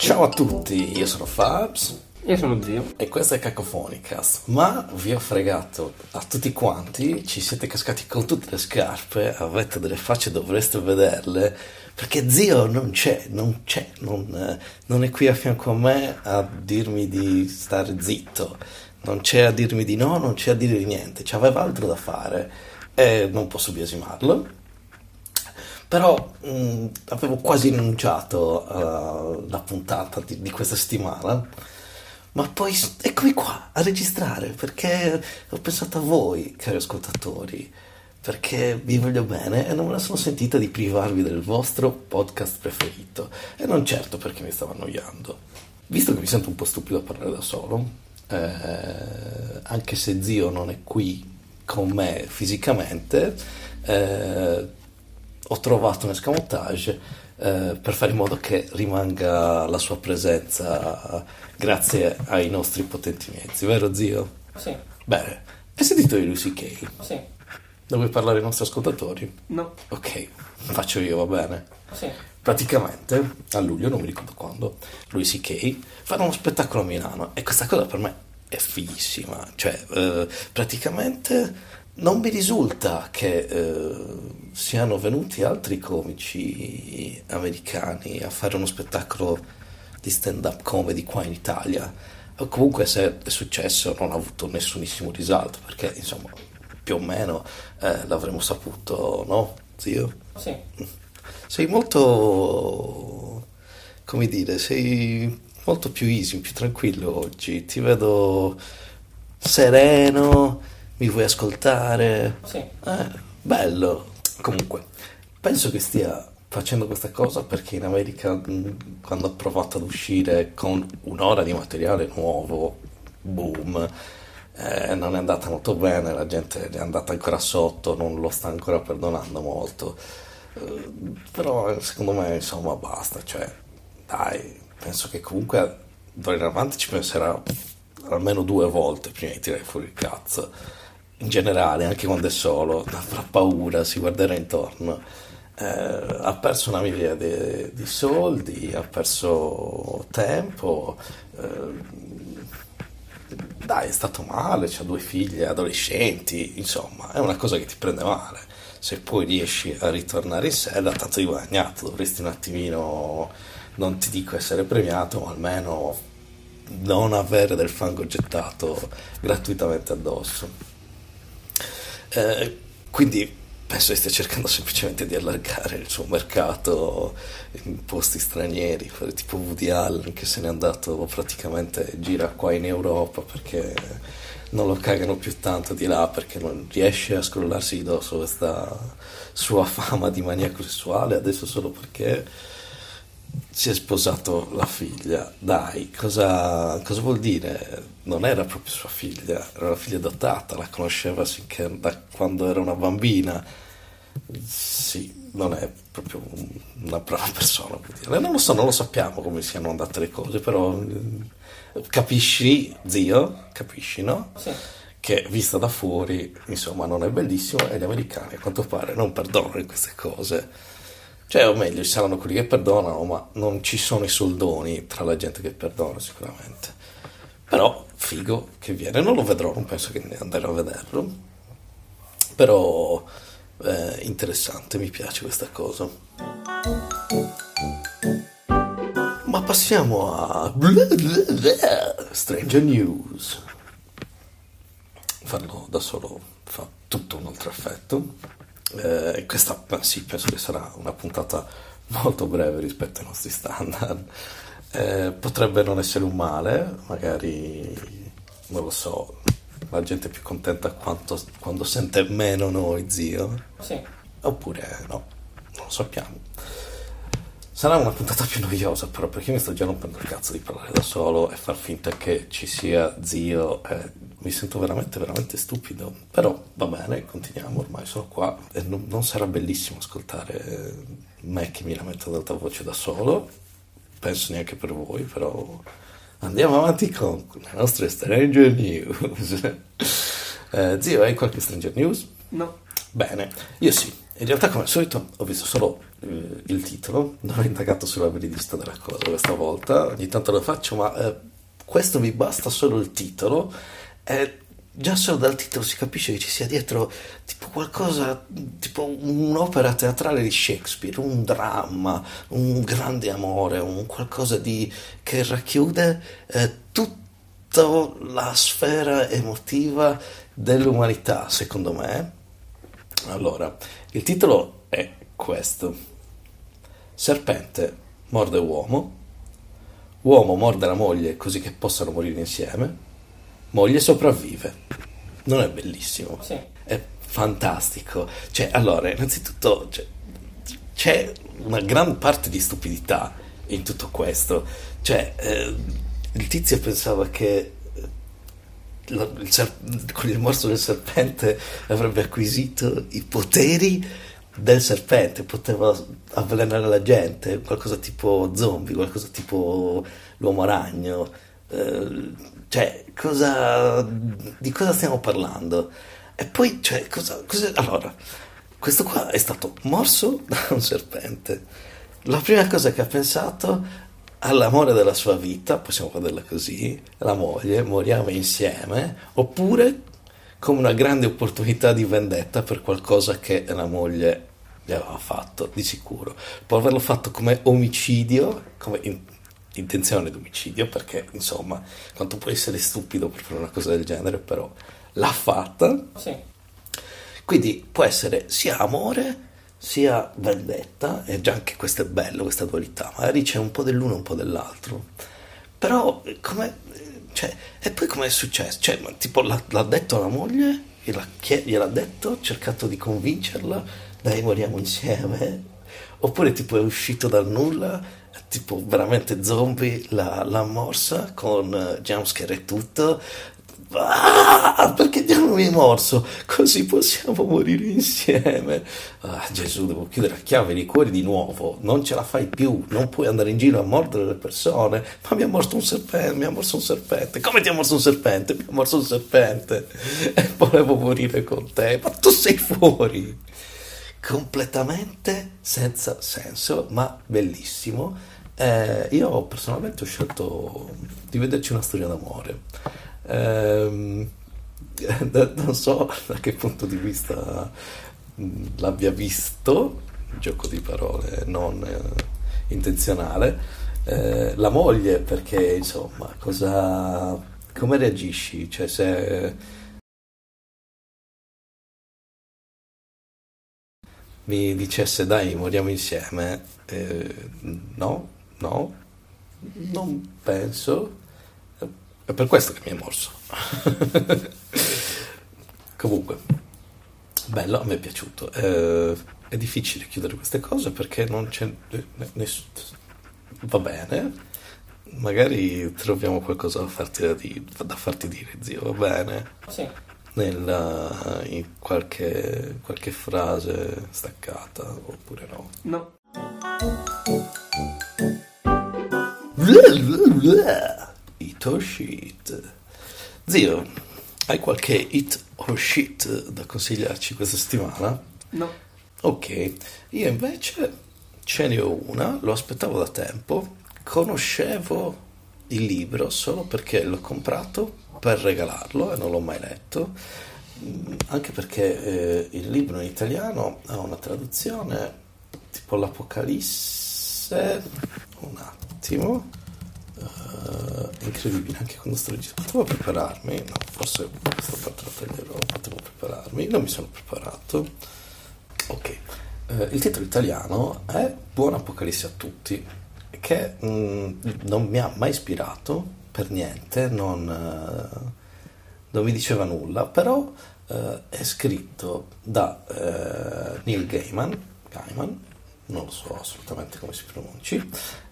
Ciao a tutti, io sono Fabs Io sono zio. e questo è Cacophonicast. Ma vi ho fregato a tutti quanti, ci siete cascati con tutte le scarpe, avete delle facce, dovreste vederle, perché zio non c'è, non c'è, non, eh, non è qui a fianco a me a dirmi di stare zitto, non c'è a dirmi di no, non c'è a dire di niente, c'aveva altro da fare e non posso biasimarlo. Però mh, avevo quasi rinunciato alla puntata di, di questa settimana, ma poi eccomi qua a registrare perché ho pensato a voi, cari ascoltatori, perché vi voglio bene e non me la sono sentita di privarvi del vostro podcast preferito, e non certo perché mi stavo annoiando. Visto che mi sento un po' stupido a parlare da solo, eh, anche se zio non è qui con me fisicamente, eh, ho trovato un escamotage eh, per fare in modo che rimanga la sua presenza grazie ai nostri potenti mezzi, vero zio? Sì, Bene, hai sentito di Lucy Kay? sì, Ne vuoi parlare ai nostri ascoltatori? no, Ok, faccio io, va bene. sì, Praticamente, a luglio, non mi ricordo quando, lui C.K. farà uno spettacolo a Milano e questa cosa per me è fighissima. Cioè, eh, praticamente non mi risulta che eh, siano venuti altri comici americani a fare uno spettacolo di stand-up comedy qua in Italia. O comunque se è successo non ha avuto nessunissimo risalto perché insomma più o meno eh, l'avremmo saputo, no, zio? sì, Sei molto, come dire, sei molto più easy, più tranquillo oggi. Ti vedo sereno, mi vuoi ascoltare. sì, Eh, bello. Comunque, penso che stia facendo questa cosa perché in America, mh, quando ha provato ad uscire con un'ora di materiale nuovo, boom, eh, non è andata molto bene, la gente è andata ancora sotto, non lo sta ancora perdonando molto. Eh, però secondo me, insomma, basta. Cioè, dai, penso che comunque d'ora in avanti ci penserà almeno due volte prima di tirare fuori il cazzo in generale, anche quando è solo, avrà paura, si guarderà intorno. Eh, ha perso una miriade di, di soldi, ha perso tempo. eh, dai, è stato male, ha due figlie adolescenti, insomma, è una cosa che ti prende male. Se poi riesci a ritornare in sella, tanto hai guadagnato, dovresti un attimino, non ti dico essere premiato, ma almeno non avere del fango gettato gratuitamente addosso. Eh, quindi penso che stia cercando semplicemente di allargare il suo mercato in posti stranieri, tipo Woody Allen che se n'è andato praticamente gira qua in Europa perché non lo cagano più tanto di là perché non riesce a scrollarsi di dosso questa sua fama di maniaco sessuale adesso solo perché si è sposato la figlia. Dai, cosa, cosa vuol dire? Non era proprio sua figlia, era una figlia adottata, la conosceva sinché da quando era una bambina. Sì, non è proprio un- una brava persona. Non lo so, non lo sappiamo come siano andate le cose, però eh, capisci, zio, capisci, no? sì, Che vista da fuori, insomma, non è bellissimo e gli americani, a quanto pare, non perdonano queste cose. Cioè, o meglio, ci saranno quelli che perdonano, ma non ci sono i soldoni tra la gente che perdona sicuramente. Però, figo che viene, non lo vedrò, non penso che ne andrò a vederlo. Però, eh, interessante, mi piace questa cosa. Ma passiamo a Stranger News. Farlo da solo fa tutto un altro effetto. Eh, questa sì, penso che sarà una puntata molto breve rispetto ai nostri standard. Eh, potrebbe non essere un male, magari non lo so, la gente è più contenta quanto- quando sente meno noi, zio. sì, Oppure no, non lo sappiamo. Sarà una puntata più noiosa, però, perché mi sto già rompendo il cazzo di parlare da solo e far finta che ci sia zio. eh, mi sento veramente, veramente stupido. Però va bene, continuiamo, ormai sono qua. E non, non sarà bellissimo ascoltare eh, me che mi lamento ad alta voce da solo. Penso neanche per voi, però andiamo avanti con le nostre Stranger News. Eh, zio, hai qualche Stranger News? no, Bene, io sì. In realtà, come al solito, ho visto solo eh, il titolo, non ho indagato sulla veridicità della cosa questa volta, ogni tanto lo faccio, ma eh, questo mi basta solo il titolo. E già solo dal titolo si capisce che ci sia dietro tipo qualcosa, tipo un'opera teatrale di Shakespeare, un dramma, un grande amore, un qualcosa di, che racchiude eh, tutta la sfera emotiva dell'umanità, secondo me. Allora, il titolo è questo. Serpente morde uomo, uomo morde la moglie così che possano morire insieme moglie sopravvive. Non è bellissimo? Sì. È fantastico. Cioè, allora, innanzitutto cioè, c'è una gran parte di stupidità in tutto questo. Cioè, eh, il tizio pensava che con il morso del serpente avrebbe acquisito i poteri del serpente, poteva avvelenare la gente, qualcosa tipo zombie, qualcosa tipo l'uomo ragno. Eh, cioè, cosa, di cosa stiamo parlando? E poi, cioè, cosa, cosa, Allora, questo qua è stato morso da un serpente. La prima cosa che ha pensato all'amore della sua vita, possiamo vederla così, la moglie, moriamo insieme, oppure come una grande opportunità di vendetta per qualcosa che la moglie gli aveva fatto, di sicuro. Può averlo fatto come omicidio, come in, intenzione di omicidio, perché insomma, quanto può essere stupido per fare una cosa del genere, però l'ha fatta. Sì. Quindi può essere sia amore sia vendetta, e già anche questo è bello, questa dualità, magari c'è un po' dell'uno e un po' dell'altro. Però, come, cioè, e poi come è successo? Cioè, tipo, l'ha, l'ha detto alla moglie, gliel'ha, gliel'ha detto, ha cercato di convincerla, dai, moriamo insieme, oppure tipo è uscito dal nulla? Tipo veramente zombie la, la morsa con uh, jumpscare e tutto ah, perché diavolo mi hai morso così possiamo morire insieme. Ah, Gesù devo chiudere a chiave i cuori di nuovo. Non ce la fai più. Non puoi andare in giro a mordere le persone. Ma mi ha morso un serpente mi ha morso un serpente. Come ti ha morso un serpente? Mi ha morso un serpente. E volevo morire con te. Ma tu sei fuori. Completamente senza senso ma bellissimo. Eh, io personalmente ho scelto di vederci una storia d'amore. Eh, non so da che punto di vista l'abbia visto, gioco di parole non eh, intenzionale, eh, la moglie perché insomma cosa, come reagisci? Cioè se mi dicesse dai moriamo insieme, eh, no, No, non penso. È per questo che mi è morso. Comunque, bello, a me è piaciuto. Eh, è difficile chiudere queste cose perché non c'è nessuno. Va bene. Magari troviamo qualcosa da farti, da, di, da farti dire, zio, va bene? Sì. Nella, in qualche, qualche frase staccata oppure no? No. Hit or shit. Zio, hai qualche hit or shit da consigliarci questa settimana? No. Ok, io invece ce ne ho una, lo aspettavo da tempo, conoscevo il libro solo perché l'ho comprato per regalarlo e non l'ho mai letto, mm, anche perché eh, il libro in italiano ha una traduzione tipo l'Apocalisse, un attimo, uh, incredibile anche quando sto registrando potevo prepararmi no forse parte la taglierò potevo prepararmi. Non mi sono preparato. Ok. Uh, il titolo italiano è Buon Apocalisse a tutti che mh, mm, non mi ha mai ispirato per niente non, uh, non mi diceva nulla però è scritto da Neil Gaiman, Gaiman non lo so assolutamente come si pronunci,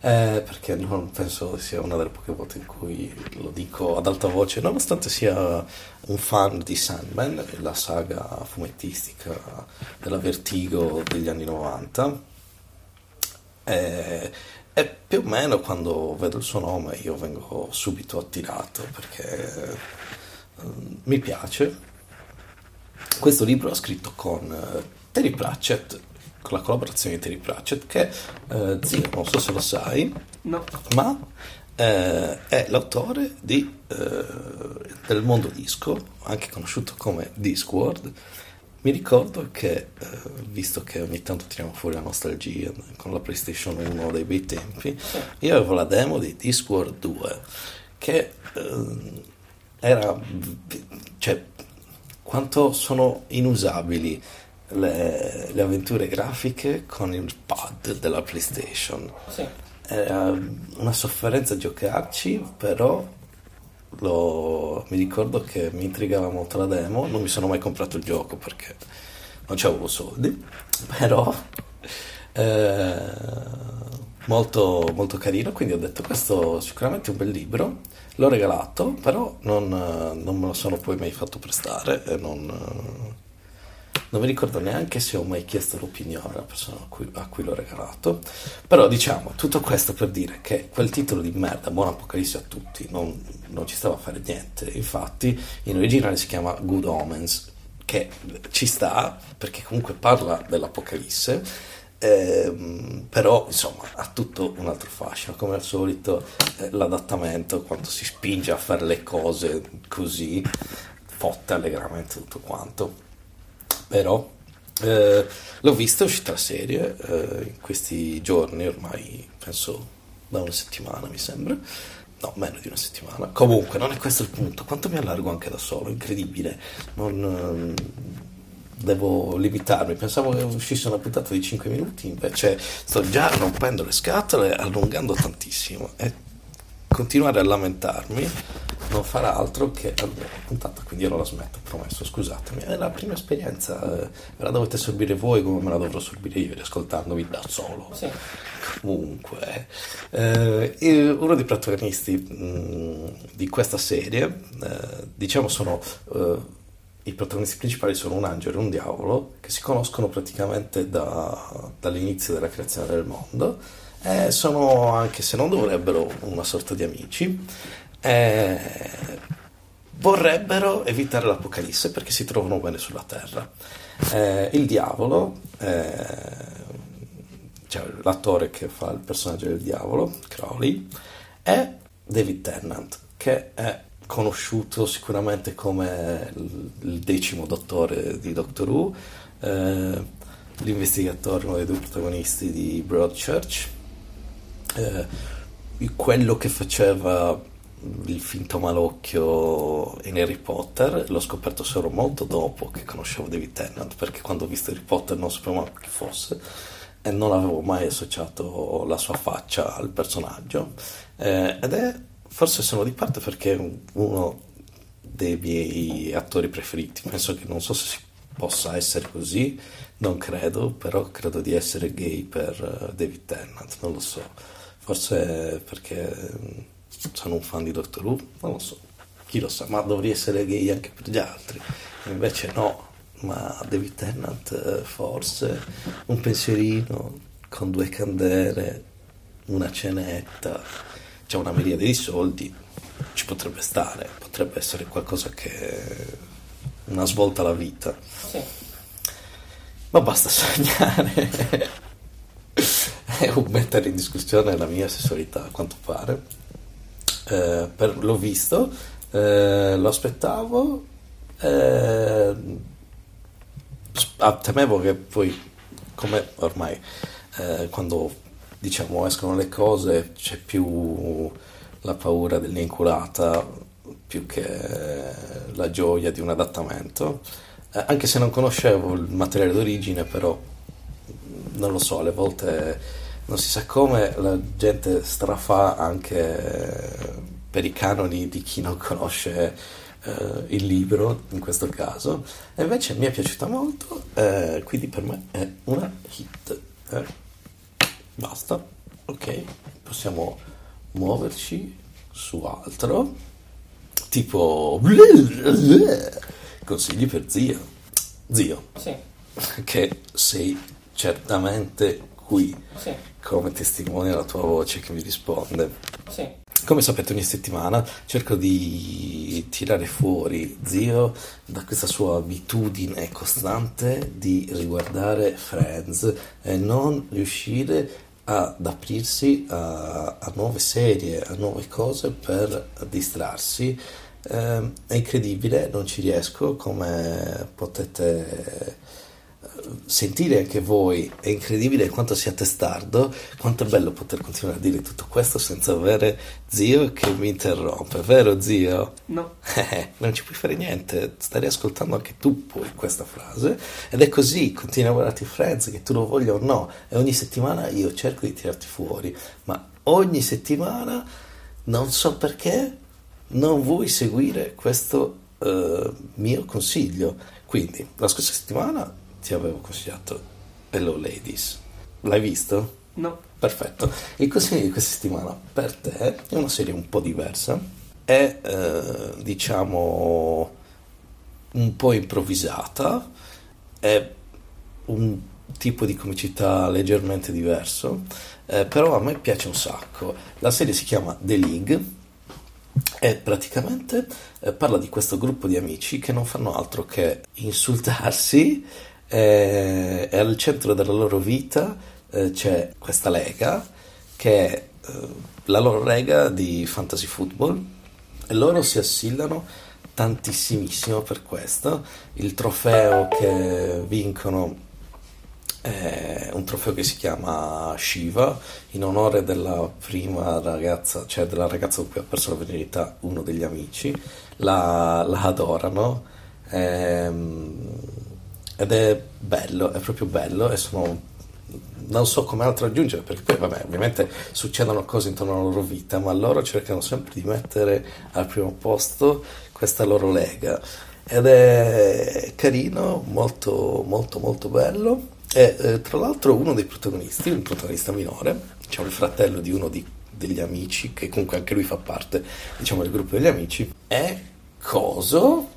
eh, perché non penso sia una delle poche volte in cui lo dico ad alta voce, nonostante sia un fan di Sandman, la saga fumettistica della Vertigo degli anni 90. Eh, e più o meno quando vedo il suo nome io vengo subito attirato perché eh, mi piace. Questo libro è scritto con Terry Pratchett, con la collaborazione di Terry Pratchett, che eh, zio, non so se lo sai, No. ma eh, è l'autore di, eh, del mondo disco, anche conosciuto come Discworld. Mi ricordo che, eh, visto che ogni tanto tiriamo fuori la nostalgia con la PlayStation 1 dei bei tempi, io avevo la demo di Discworld 2, che eh, era... cioè, quanto sono inusabili le, le avventure grafiche con il pad della PlayStation. Sì. Era una sofferenza giocarci, però lo- mi ricordo che mi intrigava molto la demo. Non mi sono mai comprato il gioco perché non c'avevo soldi, però eh, molto, molto carino. Quindi ho detto: Questo sicuramente è un bel libro. L'ho regalato, però non, non me lo sono poi mai fatto prestare e non. Eh, non mi ricordo neanche se ho mai chiesto l'opinione alla persona a cui, a cui l'ho regalato. Però diciamo, tutto questo per dire che quel titolo di merda, Buon Apocalisse a tutti, non, non ci stava a fare niente. Infatti, in originale si chiama Good Omens, che ci sta perché comunque parla dell'Apocalisse. ehm, però insomma ha tutto un altro fascino come al solito eh, l'adattamento quando si spinge a fare le cose così fotte allegramente tutto quanto però eh, l'ho vista, è uscita la serie eh, in questi giorni, ormai penso da una settimana mi sembra, no meno di una settimana, comunque non è questo il punto, quanto mi allargo anche da solo, incredibile, non, ehm, devo limitarmi, pensavo che uscisse una puntata di 5 minuti, invece sto già rompendo le scatole, allungando tantissimo. E continuare a lamentarmi non farà altro che puntata, quindi io non la smetto, promesso, scusatemi. È la prima esperienza, eh, ve la dovete sorbire voi come me la dovrò sorbire io, ascoltandovi da solo. Sì. Comunque, eh, uno dei protagonisti mh, di questa serie, eh, diciamo, sono eh, i protagonisti principali sono un angelo e un diavolo che si conoscono praticamente da- dall'inizio della creazione del mondo. E sono, anche se non dovrebbero, una sorta di amici. E vorrebbero evitare l'apocalisse perché si trovano bene sulla terra. Eh, il diavolo, eh, cioè l'attore che fa il personaggio del diavolo, Crowley, è David Tennant, che è conosciuto sicuramente come il decimo dottore di Doctor Who, eh, l'investigatore, uno dei due protagonisti di Broadchurch, eh, quello che faceva il finto malocchio in Harry Potter l'ho scoperto solo molto dopo che conoscevo David Tennant perché quando ho visto Harry Potter non sapevo manco chi fosse e non avevo mai associato la sua faccia al personaggio. Eh, ed è forse sono di parte perché è uno dei miei attori preferiti penso che non so se si possa essere così non credo però credo di essere gay per eh, David Tennant non lo so. Forse perché mm, sono un fan di Doctor Who non lo so. Chi lo sa ma dovrei essere gay anche per gli altri. Invece no ma David Tennant eh, forse un pensierino con due candele una cenetta c'è una miriade di soldi ci potrebbe stare potrebbe essere qualcosa che una svolta alla vita. Sì. ma basta sognare. E o mettere in discussione la mia sessualità a quanto pare. Eh, per- l'ho visto eh, lo aspettavo eh, ah, temevo che poi come ormai eh, quando diciamo escono le cose c'è più la paura dell'inculata più che la gioia di un adattamento Eh, anche se non conoscevo il materiale d'origine però non lo so, alle volte non si sa come la gente strafà anche per i canoni di chi non conosce eh, il libro, in questo caso, e invece mi è piaciuta molto, eh, quindi per me è una hit. eh. Basta, ok, possiamo muoverci su altro, tipo consigli per zio. Zio, Sì. che sei certamente qui Sì. come testimonia la tua voce che mi risponde. Sì. come sapete ogni settimana cerco di tirare fuori Zio da questa sua abitudine costante di riguardare Friends e non riuscire ad aprirsi a, a nuove serie, a nuove cose per distrarsi. Eh, è incredibile, non ci riesco, come potete sentire anche voi è incredibile quanto sia testardo, quanto è bello poter continuare a dire tutto questo senza avere zio che mi interrompe, vero zio? No. Eh, non ci puoi fare niente, stai ascoltando anche tu poi questa frase ed è così, continua a guardarti Friends che tu lo voglia o no e ogni settimana io cerco di tirarti fuori, ma ogni settimana non so perché non vuoi seguire questo uh, mio consiglio. Quindi la scorsa settimana ti avevo consigliato Hello Ladies. L'hai visto? No. Perfetto. Il consiglio di questa settimana per te è una serie un po' diversa. È, eh, diciamo, un po' improvvisata. È un tipo di comicità leggermente diverso. Eh, però a me piace un sacco. La serie si chiama The League e praticamente eh, parla di questo gruppo di amici che non fanno altro che insultarsi e, e al centro della loro vita eh, c'è questa lega che è eh, la loro lega di fantasy football e loro si assillano tantissimissimo per questo. Il trofeo che vincono è un trofeo che si chiama Shiva in onore della prima ragazza, cioè della ragazza con cui ha perso la virginità uno degli amici. La, la adorano. Ehm, ed è bello, è proprio bello e sono non so come altro aggiungere perché poi vabbè ovviamente succedono cose intorno alla loro vita ma loro cercano sempre di mettere al primo posto questa loro lega. Ed è carino molto molto molto bello. E eh, tra l'altro uno dei protagonisti un protagonista minore diciamo il fratello di uno di, degli amici che comunque anche lui fa parte diciamo del gruppo degli amici è Coso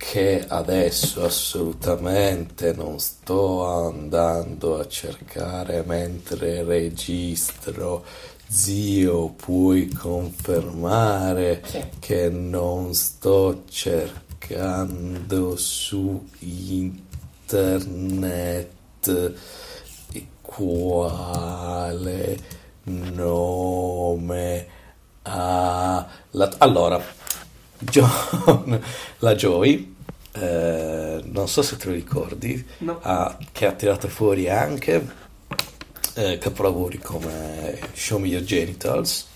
che adesso assolutamente non sto andando a cercare mentre registro. Zio, puoi confermare sì. che non sto cercando su internet quale nome ha la... Allora, John, la Joy, eh, non so se te lo ricordi, no. ha, che ha tirato fuori anche eh, capolavori come Show Me Your Genitals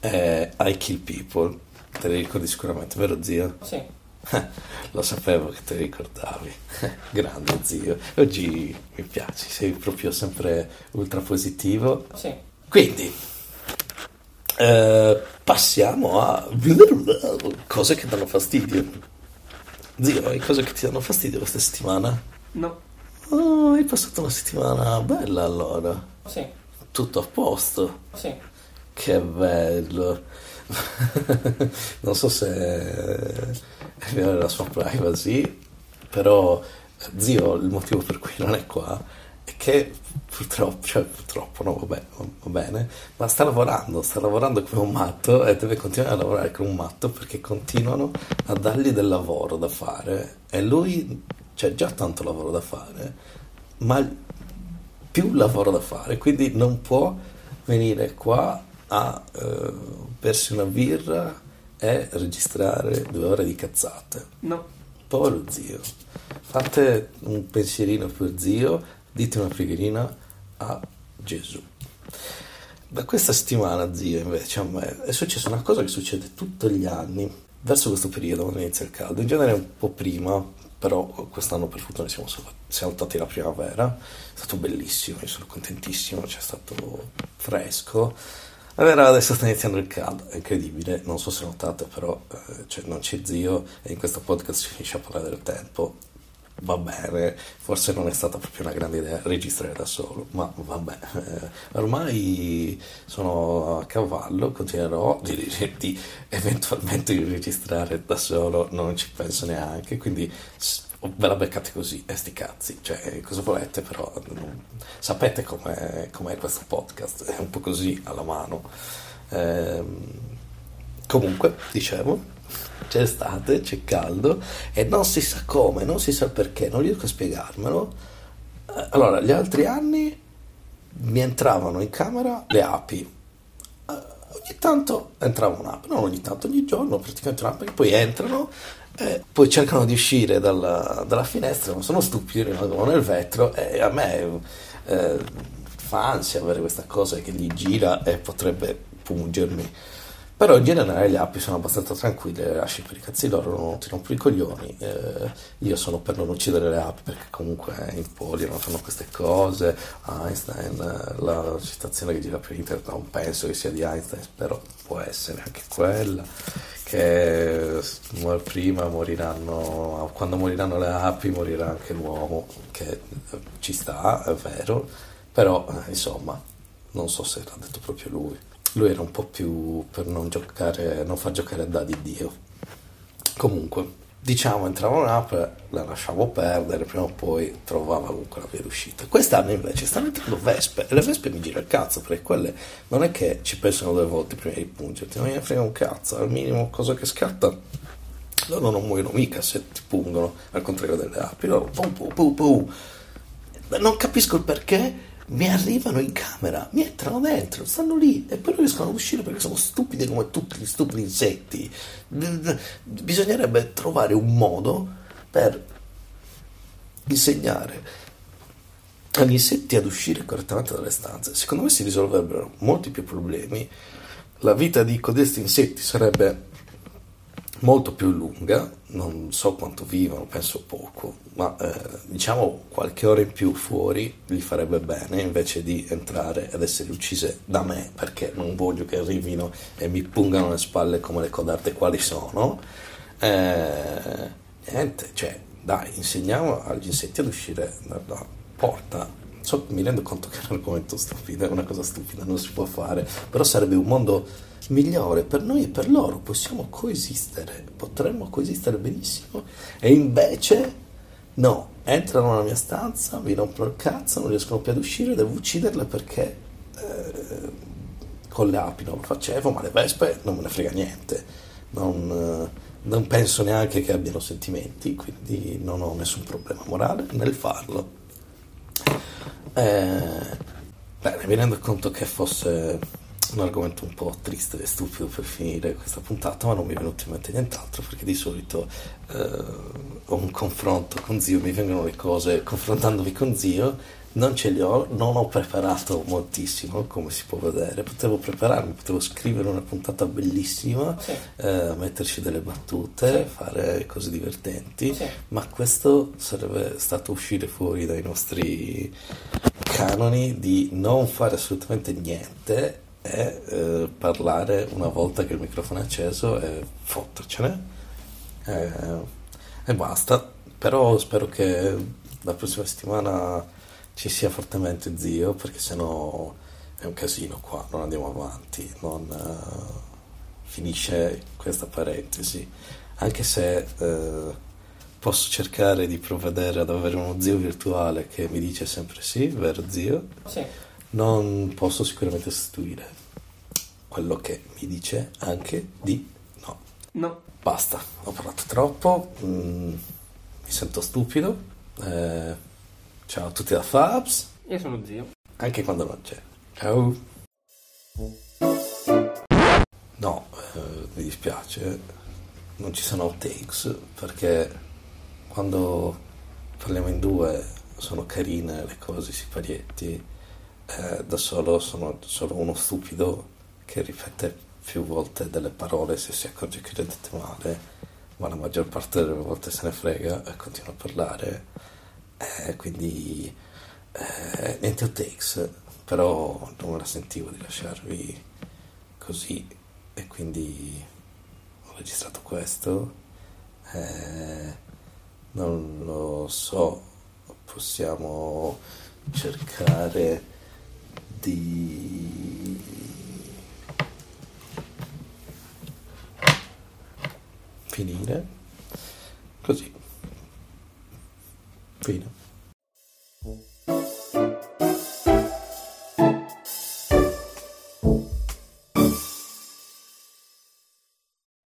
e I Kill People. Te li ricordi sicuramente, vero zio? Sì. Lo sapevo che te li ricordavi. Grande zio. Oggi mi piaci, sei proprio sempre ultra positivo. Sì. Quindi, eh, passiamo a cose che danno fastidio. Zio, hai cose che ti danno fastidio questa settimana? No. Oh, hai passato una settimana bella allora. Sì. Tutto a posto. Sì. Che bello. non so se è vero la sua privacy, però zio, il motivo per cui non è qua che purtroppo, cioè purtroppo, no, vabbè, va bene, ma sta lavorando, sta lavorando come un matto e deve continuare a lavorare come un matto perché continuano a dargli del lavoro da fare e lui c'è già tanto lavoro da fare, ma più lavoro da fare, quindi non può venire qua a eh, bersi una birra e registrare due ore di cazzate. No. Povero zio. Fate un pensierino per zio dite una preghierina a Gesù. Da questa settimana, zio, invece, a me è successa una cosa che succede tutti gli anni, verso questo periodo, quando inizia il caldo, in genere un po' prima, però quest'anno per fortuna siamo, saltati la primavera, è stato bellissimo, io sono contentissimo, c'è stato fresco. Allora adesso sta iniziando il caldo, è incredibile, non so se notate però eh, cioè, non c'è zio e in questo podcast si finisce a parlare del tempo va bene, forse non è stata proprio una grande idea registrare da solo, ma vabbè, eh, ormai sono a cavallo, continuerò di, di, eventualmente di registrare da solo, non ci penso neanche, quindi ve la beccate così, e sti cazzi, cioè cosa volete però, sapete com'è, com'è, questo podcast, è un po' così alla mano. Eh, Comunque, dicevo, c'è estate, c'è caldo e non si sa come, non si sa perché, non riesco a spiegarmelo. Eh, allora, gli altri anni mi entravano in camera le api. Eh, ogni tanto entrava un'ape, non ogni tanto, ogni giorno praticamente un'ape poi entrano eh, poi cercano di uscire dalla, dalla, finestra, ma sono stupidi, rimangono nel vetro e a me eh, fa ansia avere questa cosa che gli gira e potrebbe pungermi. Però in generale le api sono abbastanza tranquille, le lasci per i cazzi loro, non ti rompono i coglioni. Eh, io sono per non uccidere le api perché comunque in polio fanno queste cose. Einstein, la citazione che gira per internet non penso che sia di Einstein, però può essere anche quella. Che prima moriranno, quando moriranno le api morirà anche l'uomo, che ci sta, è vero, però insomma non so se l'ha detto proprio lui lui era un po' più per non giocare, non far giocare a dadi Dio. Comunque, diciamo, entrava un'app, la lasciavo perdere, prima o poi trovava comunque la via d'uscita. Quest'anno invece stanno entrando vespe, e le vespe mi gira il cazzo, perché quelle non è che ci pensano due volte prima di pungerti, non mi frega un cazzo, al minimo cosa che scatta, loro non muoiono mica se ti pungono, al contrario delle api, loro pum pum pum pum. Non capisco il perché mi arrivano in camera, mi entrano dentro, stanno lì e poi non riescono ad uscire perché sono stupidi come tutti gli stupidi insetti. Bisognerebbe trovare un modo per insegnare agli insetti ad uscire correttamente dalle stanze. Secondo me si risolverebbero molti più problemi. La vita di codesti insetti sarebbe molto più lunga, non so quanto vivono, penso poco, ma eh, diciamo qualche ora in più fuori gli farebbe bene invece di entrare ed essere uccise da me perché non voglio che arrivino e mi pungano le spalle come le codarte quali sono. Eh, niente, cioè dai, insegniamo agli insetti ad uscire dalla porta. So, mi rendo conto che è un argomento stupido, è una cosa stupida, non si può fare, però sarebbe un mondo migliore per noi e per loro, possiamo coesistere, potremmo coesistere benissimo. E invece no, entrano nella mia stanza, mi rompono il cazzo, non riescono più ad uscire, devo ucciderle perché eh, con le api non lo facevo, ma le vespe non me ne frega niente, non, eh, non penso neanche che abbiano sentimenti, quindi non ho nessun problema morale nel farlo. Eh, bene, mi rendo conto che fosse un argomento un po' triste e stupido per finire questa puntata, ma non mi è venuto in mente nient'altro perché di solito eh, ho un confronto con zio, mi vengono le cose confrontandomi con zio, non ce li ho, non ho preparato moltissimo come si può vedere, potevo prepararmi, potevo scrivere una puntata bellissima, sì. eh, metterci delle battute, sì. fare cose divertenti, sì. ma questo sarebbe stato uscire fuori dai nostri canoni di non fare assolutamente niente è eh, parlare una volta che il microfono è acceso e fottercene e, e basta. Però spero che la prossima settimana ci sia fortemente zio perché sennò è un casino qua, non andiamo avanti, non uh, finisce questa parentesi. Anche se uh, posso cercare di provvedere ad avere uno zio virtuale che mi dice sempre sì, vero zio? Sì non posso sicuramente sostituire quello che mi dice anche di no. No. Basta, ho parlato troppo, mm, mi sento stupido. Eh, ciao a tutti da Fabs. Io sono zio. Anche quando non c'è. Ciao. No, eh, mi dispiace, non ci sono outtakes perché quando parliamo in due sono carine le cose, si parietti eh, da solo sono solo uno stupido che ripete più volte delle parole se si accorge che le dette male, ma la maggior parte delle volte se ne frega e continua a parlare. Eh, quindi eh, niente takes, però non me la sentivo di lasciarvi così. E quindi ho registrato questo. Eh, non lo so, possiamo cercare di finire. Così freedom.